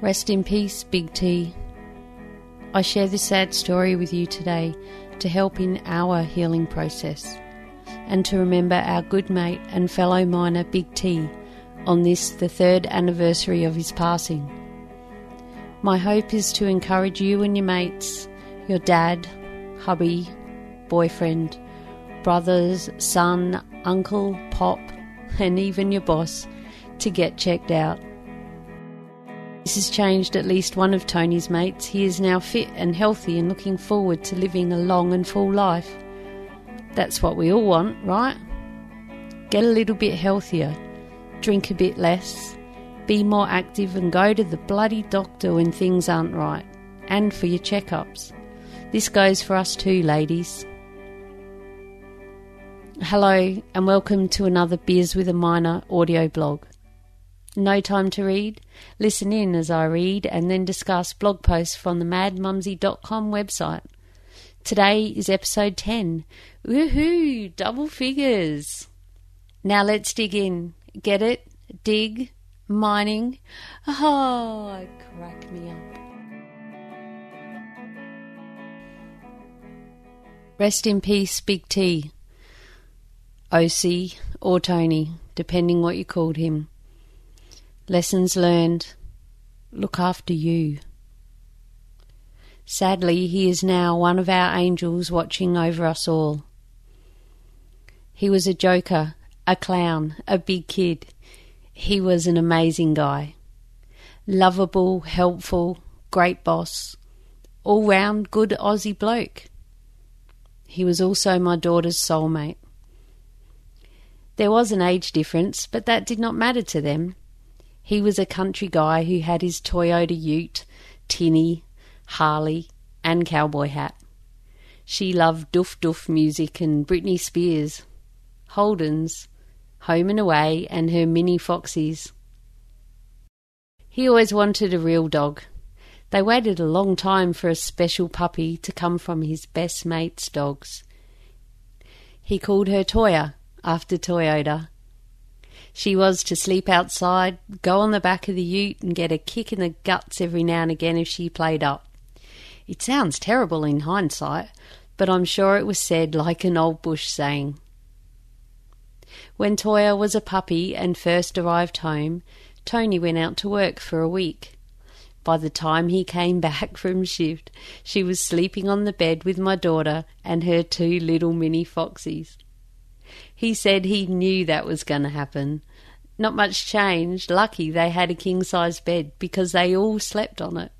Rest in peace, Big T. I share this sad story with you today to help in our healing process and to remember our good mate and fellow miner Big T on this, the third anniversary of his passing. My hope is to encourage you and your mates, your dad, hubby, boyfriend, brothers, son, uncle, pop, and even your boss to get checked out. This has changed at least one of Tony's mates. He is now fit and healthy and looking forward to living a long and full life. That's what we all want, right? Get a little bit healthier, drink a bit less, be more active, and go to the bloody doctor when things aren't right, and for your checkups. This goes for us too, ladies. Hello, and welcome to another Beers with a Miner audio blog. No time to read? Listen in as I read and then discuss blog posts from the madmumsy.com website. Today is episode 10. Woohoo! Double figures! Now let's dig in. Get it? Dig? Mining? Oh, crack me up. Rest in peace, Big T. OC or Tony, depending what you called him. Lessons learned. Look after you. Sadly, he is now one of our angels watching over us all. He was a joker, a clown, a big kid. He was an amazing guy. Lovable, helpful, great boss, all round good Aussie bloke. He was also my daughter's soulmate. There was an age difference, but that did not matter to them. He was a country guy who had his Toyota ute, tinny, Harley, and cowboy hat. She loved doof doof music and Britney Spears, Holden's, Home and Away, and her mini foxies. He always wanted a real dog. They waited a long time for a special puppy to come from his best mate's dogs. He called her Toya after Toyota. She was to sleep outside, go on the back of the ute, and get a kick in the guts every now and again if she played up. It sounds terrible in hindsight, but I'm sure it was said like an old bush saying. When Toya was a puppy and first arrived home, Tony went out to work for a week. By the time he came back from shift, she was sleeping on the bed with my daughter and her two little mini foxies. He said he knew that was going to happen. Not much changed. Lucky they had a king size bed because they all slept on it.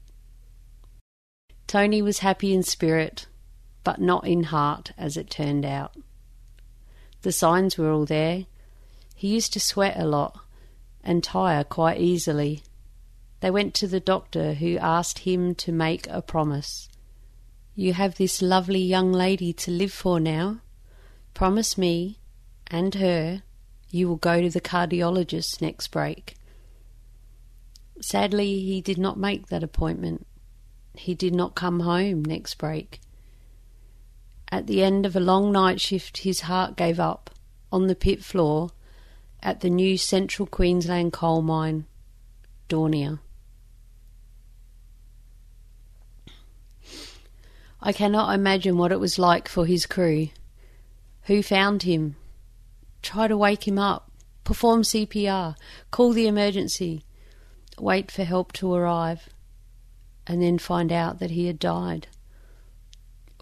Tony was happy in spirit, but not in heart, as it turned out. The signs were all there. He used to sweat a lot and tire quite easily. They went to the doctor, who asked him to make a promise. You have this lovely young lady to live for now. Promise me and her you will go to the cardiologist next break. Sadly, he did not make that appointment. He did not come home next break. At the end of a long night shift, his heart gave up on the pit floor at the new Central Queensland coal mine, Daunia. I cannot imagine what it was like for his crew. Who found him? Try to wake him up. Perform CPR. Call the emergency. Wait for help to arrive. And then find out that he had died.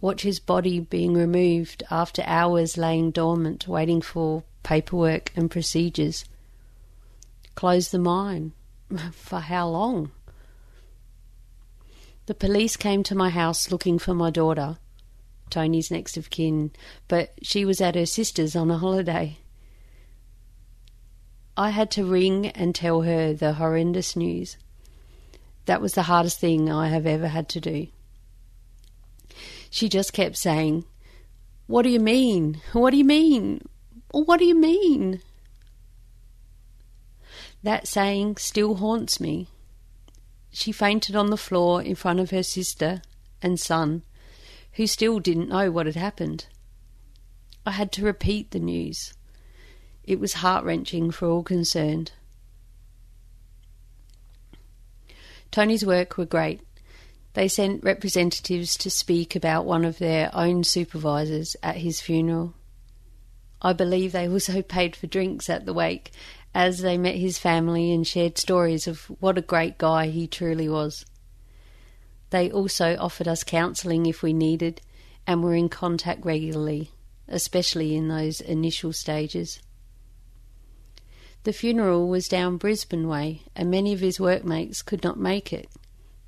Watch his body being removed after hours laying dormant, waiting for paperwork and procedures. Close the mine. For how long? The police came to my house looking for my daughter, Tony's next of kin, but she was at her sister's on a holiday. I had to ring and tell her the horrendous news. That was the hardest thing I have ever had to do. She just kept saying, What do you mean? What do you mean? What do you mean? That saying still haunts me. She fainted on the floor in front of her sister and son, who still didn't know what had happened. I had to repeat the news. It was heart wrenching for all concerned. Tony's work were great. They sent representatives to speak about one of their own supervisors at his funeral. I believe they also paid for drinks at the wake as they met his family and shared stories of what a great guy he truly was. They also offered us counselling if we needed and were in contact regularly, especially in those initial stages. The funeral was down Brisbane way, and many of his workmates could not make it.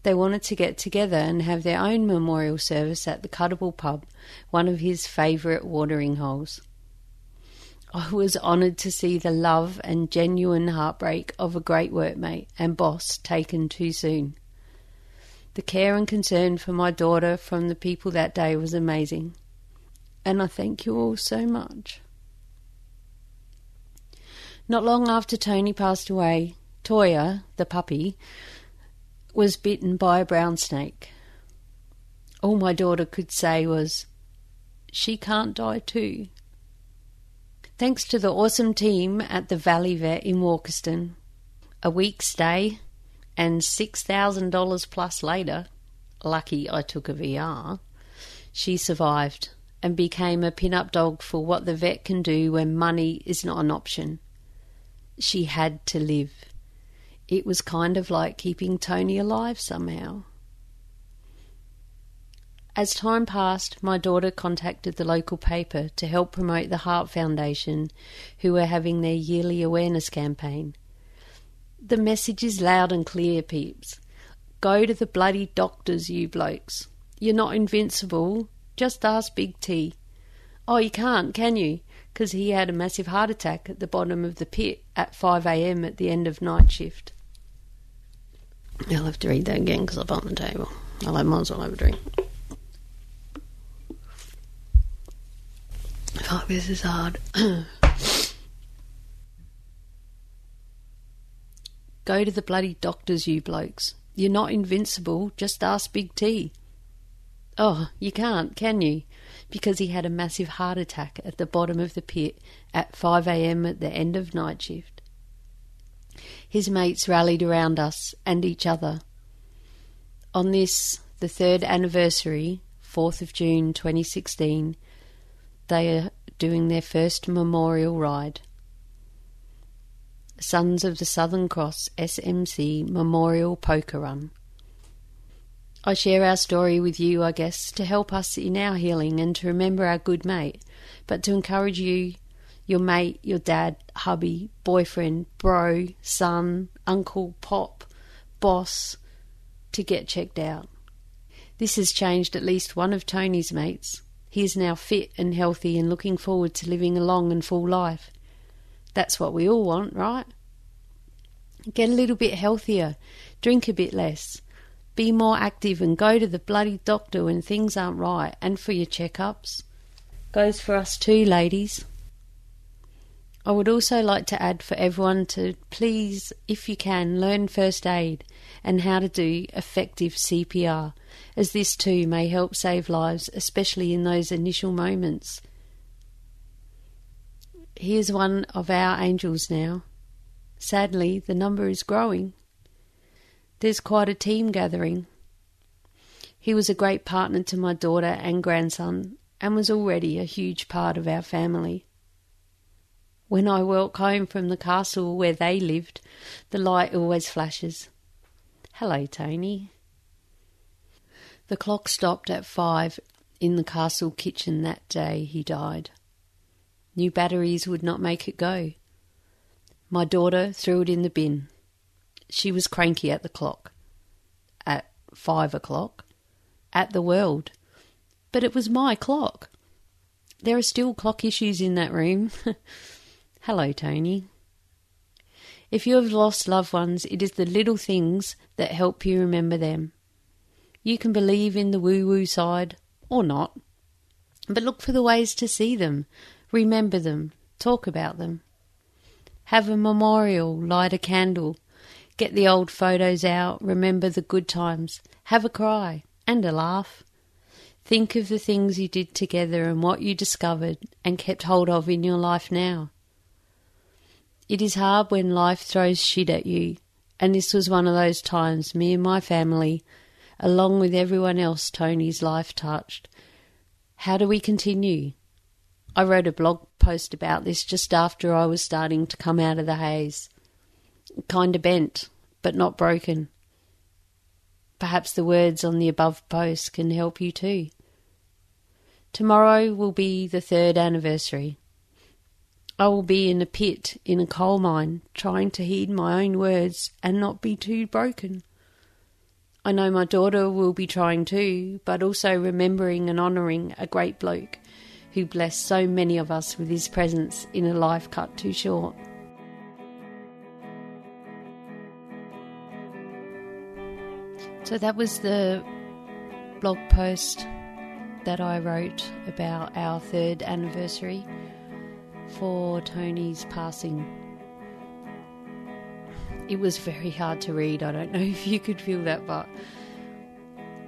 They wanted to get together and have their own memorial service at the Cuttable pub, one of his favourite watering holes. I was honoured to see the love and genuine heartbreak of a great workmate and boss taken too soon. The care and concern for my daughter from the people that day was amazing, and I thank you all so much. Not long after Tony passed away, Toya, the puppy, was bitten by a brown snake. All my daughter could say was, She can't die too. Thanks to the awesome team at the Valley Vet in Walkerston, a week's stay and $6,000 plus later, lucky I took a VR, she survived and became a pin-up dog for what the vet can do when money is not an option. She had to live. It was kind of like keeping Tony alive somehow. As time passed, my daughter contacted the local paper to help promote the Heart Foundation, who were having their yearly awareness campaign. The message is loud and clear, peeps. Go to the bloody doctors, you blokes. You're not invincible. Just ask Big T. Oh, you can't, can you? Because he had a massive heart attack at the bottom of the pit at 5am at the end of night shift. I'll have to read that again because I'm on the table. Have, might as well have a drink. Fuck, this is hard. Go to the bloody doctors, you blokes. You're not invincible. Just ask Big T. Oh, you can't, can you? Because he had a massive heart attack at the bottom of the pit at 5am at the end of night shift. His mates rallied around us and each other. On this, the third anniversary, 4th of June 2016, they are doing their first memorial ride. Sons of the Southern Cross SMC Memorial Poker Run. I share our story with you, I guess, to help us in our healing and to remember our good mate, but to encourage you, your mate, your dad, hubby, boyfriend, bro, son, uncle, pop, boss, to get checked out. This has changed at least one of Tony's mates. He is now fit and healthy and looking forward to living a long and full life. That's what we all want, right? Get a little bit healthier, drink a bit less, be more active, and go to the bloody doctor when things aren't right and for your checkups. Goes for us too, ladies. I would also like to add for everyone to please, if you can, learn first aid and how to do effective CPR, as this too may help save lives, especially in those initial moments. Here's one of our angels now. Sadly, the number is growing. There's quite a team gathering. He was a great partner to my daughter and grandson and was already a huge part of our family. When I walk home from the castle where they lived, the light always flashes. Hello, Tony. The clock stopped at five in the castle kitchen that day he died. New batteries would not make it go. My daughter threw it in the bin. She was cranky at the clock. At five o'clock. At the world. But it was my clock. There are still clock issues in that room. Hello, Tony. If you have lost loved ones, it is the little things that help you remember them. You can believe in the woo woo side or not, but look for the ways to see them, Remember them. Talk about them. Have a memorial. Light a candle. Get the old photos out. Remember the good times. Have a cry and a laugh. Think of the things you did together and what you discovered and kept hold of in your life now. It is hard when life throws shit at you And this was one of those times me and my family, along with everyone else Tony's life touched. How do we continue? I wrote a blog post about this just after I was starting to come out of the haze. Kinda bent, but not broken. Perhaps the words on the above post can help you too. Tomorrow will be the third anniversary. I will be in a pit in a coal mine, trying to heed my own words and not be too broken. I know my daughter will be trying too, but also remembering and honouring a great bloke who blessed so many of us with his presence in a life cut too short. So that was the blog post that I wrote about our third anniversary for Tony's passing. It was very hard to read. I don't know if you could feel that, but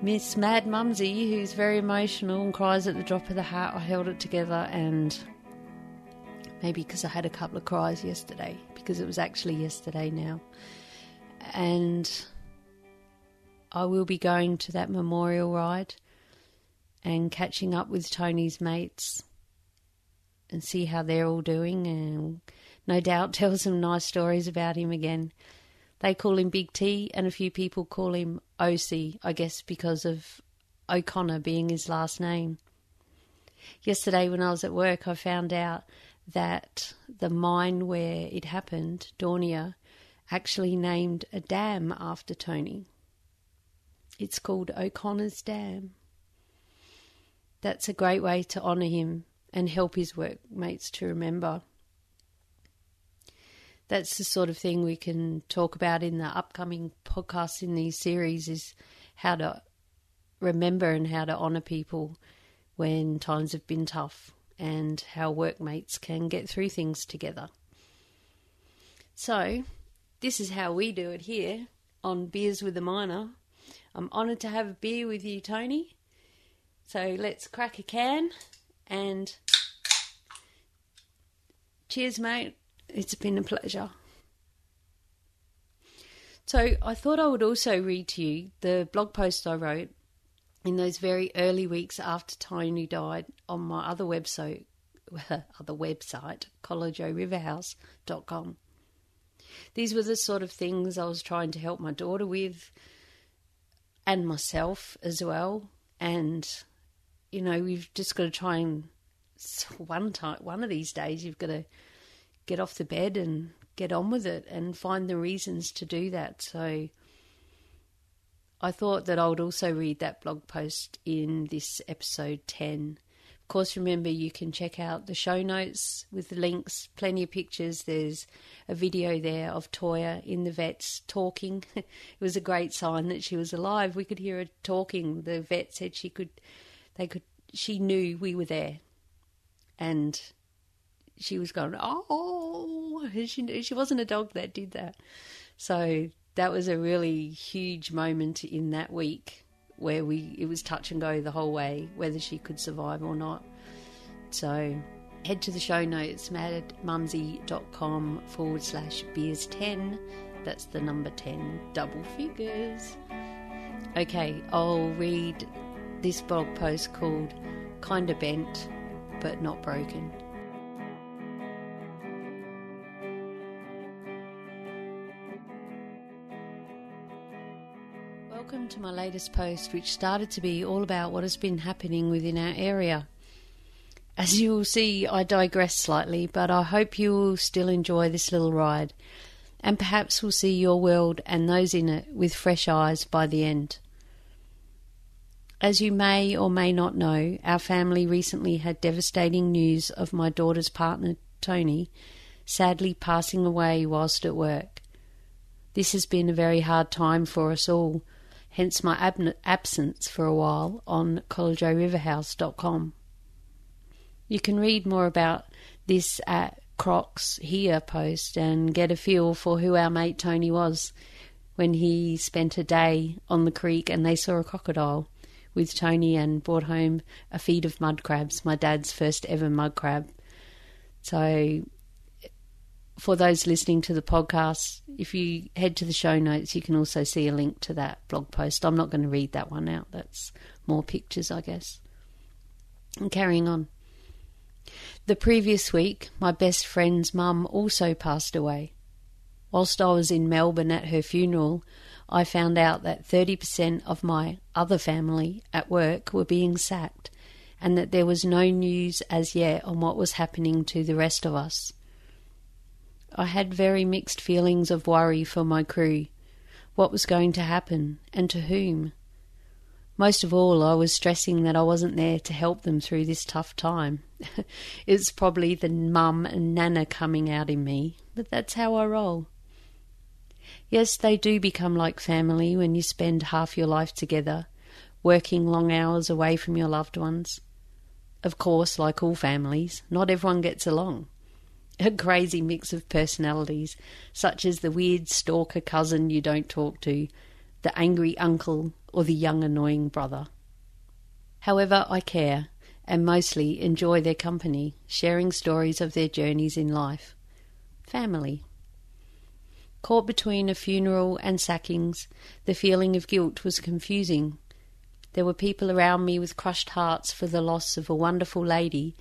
Miss Mad Mumsy, who's very emotional and cries at the drop of the hat, I held it together and maybe because I had a couple of cries yesterday, because it was actually yesterday now. And I will be going to that memorial ride and catching up with Tony's mates and see how they're all doing, and no doubt tell some nice stories about him again. They call him Big T, and a few people call him OC, I guess because of O'Connor being his last name. Yesterday, when I was at work, I found out that the mine where it happened, Daunia, actually named a dam after Tony. It's called O'Connor's Dam. That's a great way to honour him and help his workmates to remember. That's the sort of thing we can talk about in the upcoming podcasts in these series is how to remember and how to honour people when times have been tough and how workmates can get through things together. So, this is how we do it here on Beers with a Miner. I'm honoured to have a beer with you, Tony. So let's crack a can and cheers, mate. It's been a pleasure. So I thought I would also read to you the blog post I wrote in those very early weeks after Tony died on my other website, other website, collegeoriverhouse.com. These were the sort of things I was trying to help my daughter with and myself as well. And you know, we've just got to try and one time, one of these days, you've got to get off the bed and get on with it and find the reasons to do that. So I thought that I would also read that blog post in this episode 10. Course, remember you can check out the show notes with the links, plenty of pictures. There's a video there of Toya in the vets talking. it was a great sign that she was alive. We could hear her talking. The vet said she could they could she knew we were there and she was going oh she she wasn't a dog that did that so that was a really huge moment in that week where we it was touch and go the whole way whether she could survive or not. So head to the show notes madmumsy.com forward slash beers 10 that's the number 10 double figures. Okay i'll read this blog post called Kinda Bent but Not Broken. My latest post, which started to be all about what has been happening within our area. As you will see, I digress slightly, but I hope you will still enjoy this little ride, and perhaps will see your world and those in it with fresh eyes by the end. As you may or may not know, our family recently had devastating news of my daughter's partner, Tony, sadly passing away whilst at work. This has been a very hard time for us all, hence my ab- absence for a while on collegeoriverhouse.com. You can read more about this at Crocs Here post and get a feel for who our mate Tony was when he spent a day on the creek and they saw a crocodile with Tony and brought home a feed of mud crabs, my dad's first ever mud crab. So, for those listening to the podcast, if you head to the show notes, you can also see a link to that blog post. I'm not going to read that one out. That's more pictures, I guess. And carrying on. The previous week, my best friend's mum also passed away. Whilst I was in Melbourne at her funeral, I found out that 30% of my other family at work were being sacked and that there was no news as yet on what was happening to the rest of us. I had very mixed feelings of worry for my crew, what was going to happen, and to whom. Most of all, I was stressing that I wasn't there to help them through this tough time. it's probably the mum and nana coming out in me, but that's how I roll. Yes, they do become like family when you spend half your life together, working long hours away from your loved ones. Of course, like all families, not everyone gets along. A crazy mix of personalities, such as the weird stalker cousin you don't talk to, the angry uncle, or the young annoying brother. However, I care and mostly enjoy their company, sharing stories of their journeys in life. Family. Caught between a funeral and sackings, the feeling of guilt was confusing there were people around me with crushed hearts for the loss of a wonderful lady,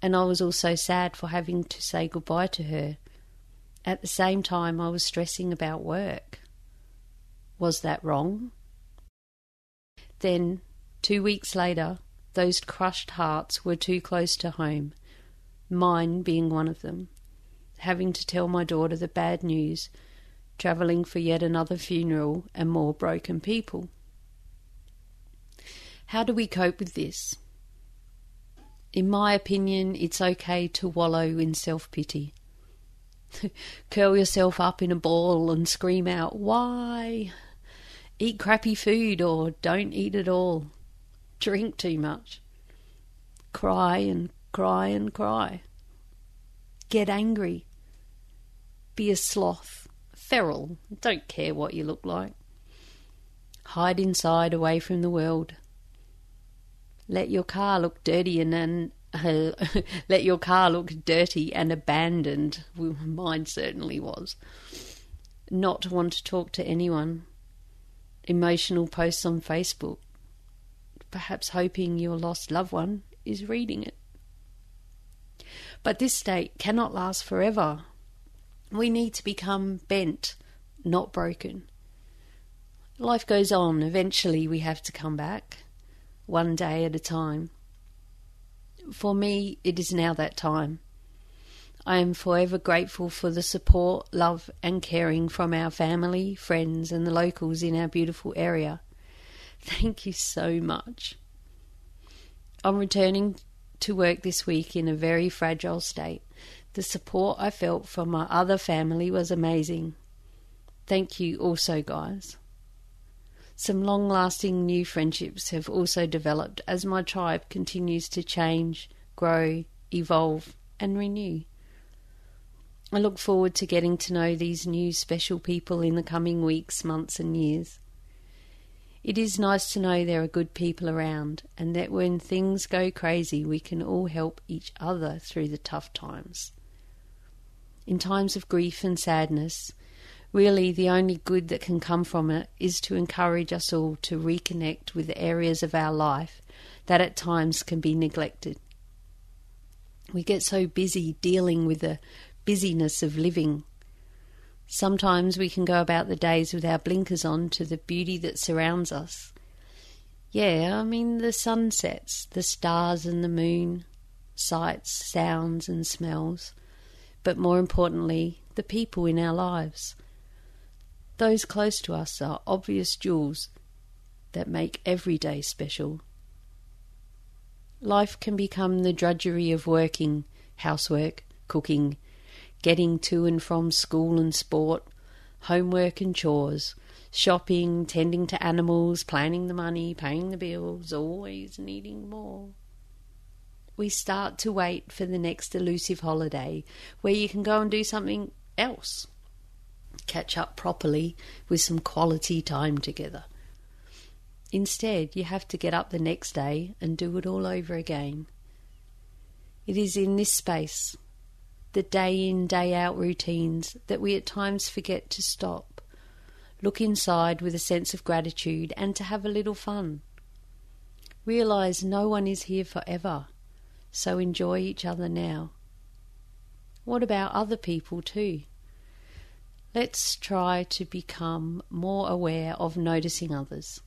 and I was also sad for having to say goodbye to her. At the same time, I was stressing about work. Was that wrong? Then, two weeks later, those crushed hearts were too close to home, mine being one of them. Having to tell my daughter the bad news, travelling for yet another funeral and more broken people. How do we cope with this? In my opinion, it's okay to wallow in self pity. Curl yourself up in a ball and scream out, Why? Eat crappy food or don't eat at all. Drink too much. Cry and cry and cry. Get angry. Be a sloth, feral, don't care what you look like. Hide inside away from the world let your car look dirty and then uh, let your car look dirty and abandoned. Mine certainly was. Not want to talk to anyone. Emotional posts on Facebook. Perhaps hoping your lost loved one is reading it. But this state cannot last forever. We need to become bent, not broken. Life goes on. Eventually, we have to come back one day at a time. For me, it is now that time. I am forever grateful for the support, love, and caring from our family, friends, and the locals in our beautiful area. Thank you so much. I'm returning to work this week in a very fragile state. The support I felt from my other family was amazing. Thank you also, guys. Some long lasting new friendships have also developed as my tribe continues to change, grow, evolve, and renew. I look forward to getting to know these new special people in the coming weeks, months, and years. It is nice to know there are good people around and that when things go crazy, we can all help each other through the tough times. In times of grief and sadness, really the only good that can come from it is to encourage us all to reconnect with areas of our life that at times can be neglected. We get so busy dealing with the busyness of living. Sometimes we can go about the days with our blinkers on to the beauty that surrounds us. Yeah, I mean the sunsets, the stars and the moon, sights, sounds, and smells, but more importantly, the people in our lives those close to us are obvious jewels that make every day special. Life can become the drudgery of working, housework, cooking, getting to and from school and sport, homework and chores, shopping, tending to animals, planning the money, paying the bills, always needing more. We start to wait for the next elusive holiday where you can go and do something else catch up properly with some quality time together. Instead, you have to get up the next day and do it all over again. It is in this space, the day in, day out routines that we at times forget to stop, look inside with a sense of gratitude, and to have a little fun. Realize no one is here forever, so enjoy each other now. What about other people too? Let's try to become more aware of noticing others.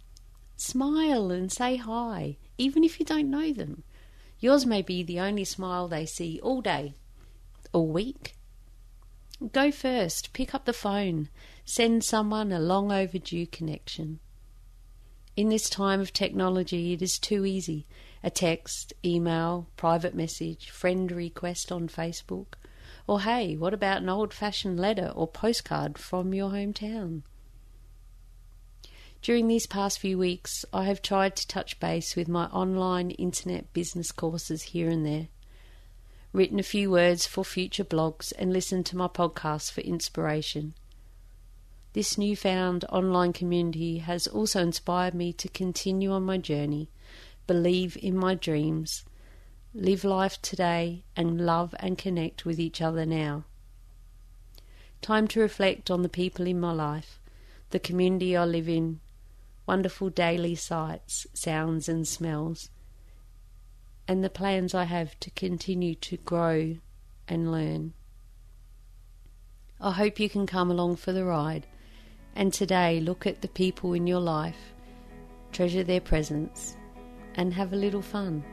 Smile and say hi, even if you don't know them. Yours may be the only smile they see all day, all week. Go first, pick up the phone, send someone a long overdue connection. In this time of technology, it is too easy. A text, email, private message, friend request on Facebook. Or hey, what about an old fashioned letter or postcard from your hometown? During these past few weeks, I have tried to touch base with my online internet business courses here and there, written a few words for future blogs, and listened to my podcasts for inspiration. This newfound online community has also inspired me to continue on my journey, believe in my dreams, live life today, and love and connect with each other now. Time to reflect on the people in my life, the community I live in, wonderful daily sights, sounds, and smells, and the plans I have to continue to grow and learn. I hope you can come along for the ride and today look at the people in your life, treasure their presence, and have a little fun.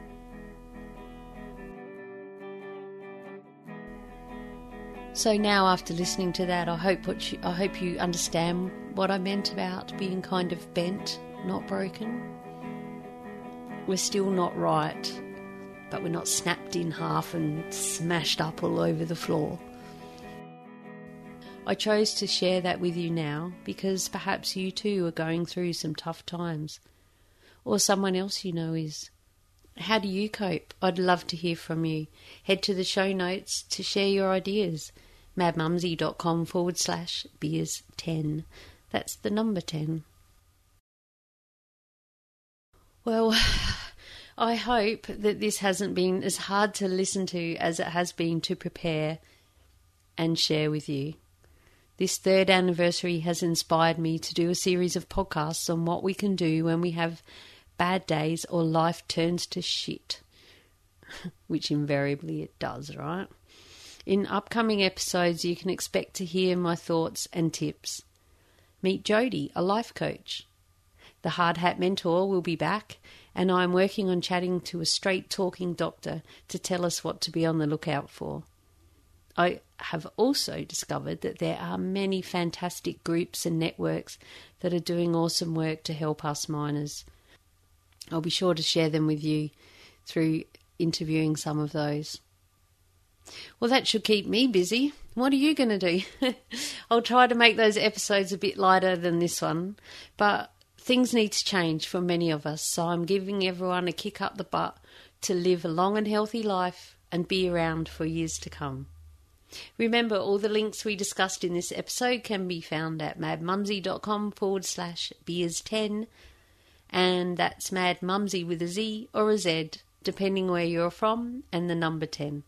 So now, after listening to that, I hope what you, I hope you understand what I meant about being kind of bent, not broken. We're still not right, but we're not snapped in half and smashed up all over the floor. I chose to share that with you now because perhaps you too are going through some tough times, or someone else you know is. How do you cope? I'd love to hear from you. Head to the show notes to share your ideas madmumsy.com forward slash beers 10. That's the number 10. Well, I hope that this hasn't been as hard to listen to as it has been to prepare and share with you. This third anniversary has inspired me to do a series of podcasts on what we can do when we have bad days or life turns to shit, which invariably it does, right? In upcoming episodes, you can expect to hear my thoughts and tips. Meet Jody, a life coach. The Hard Hat Mentor will be back, and I am working on chatting to a straight talking doctor to tell us what to be on the lookout for. I have also discovered that there are many fantastic groups and networks that are doing awesome work to help us miners. I'll be sure to share them with you through interviewing some of those. Well, that should keep me busy. What are you going to do? I'll try to make those episodes a bit lighter than this one, but things need to change for many of us, so I'm giving everyone a kick up the butt to live a long and healthy life and be around for years to come. Remember, all the links we discussed in this episode can be found at madmumsy.com forward slash beers10, and that's madmumsy with a Z or a Z, depending where you're from, and the number 10.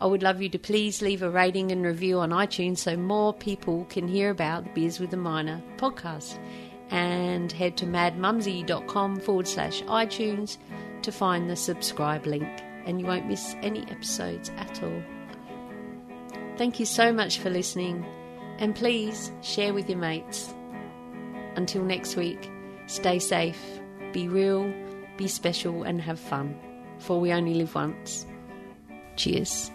I would love you to please leave a rating and review on iTunes so more people can hear about Beers with a Miner podcast. And head to madmumsy.com forward slash iTunes to find the subscribe link, and you won't miss any episodes at all. Thank you so much for listening, and please share with your mates. Until next week, stay safe, be real, be special, and have fun, for we only live once. Cheers.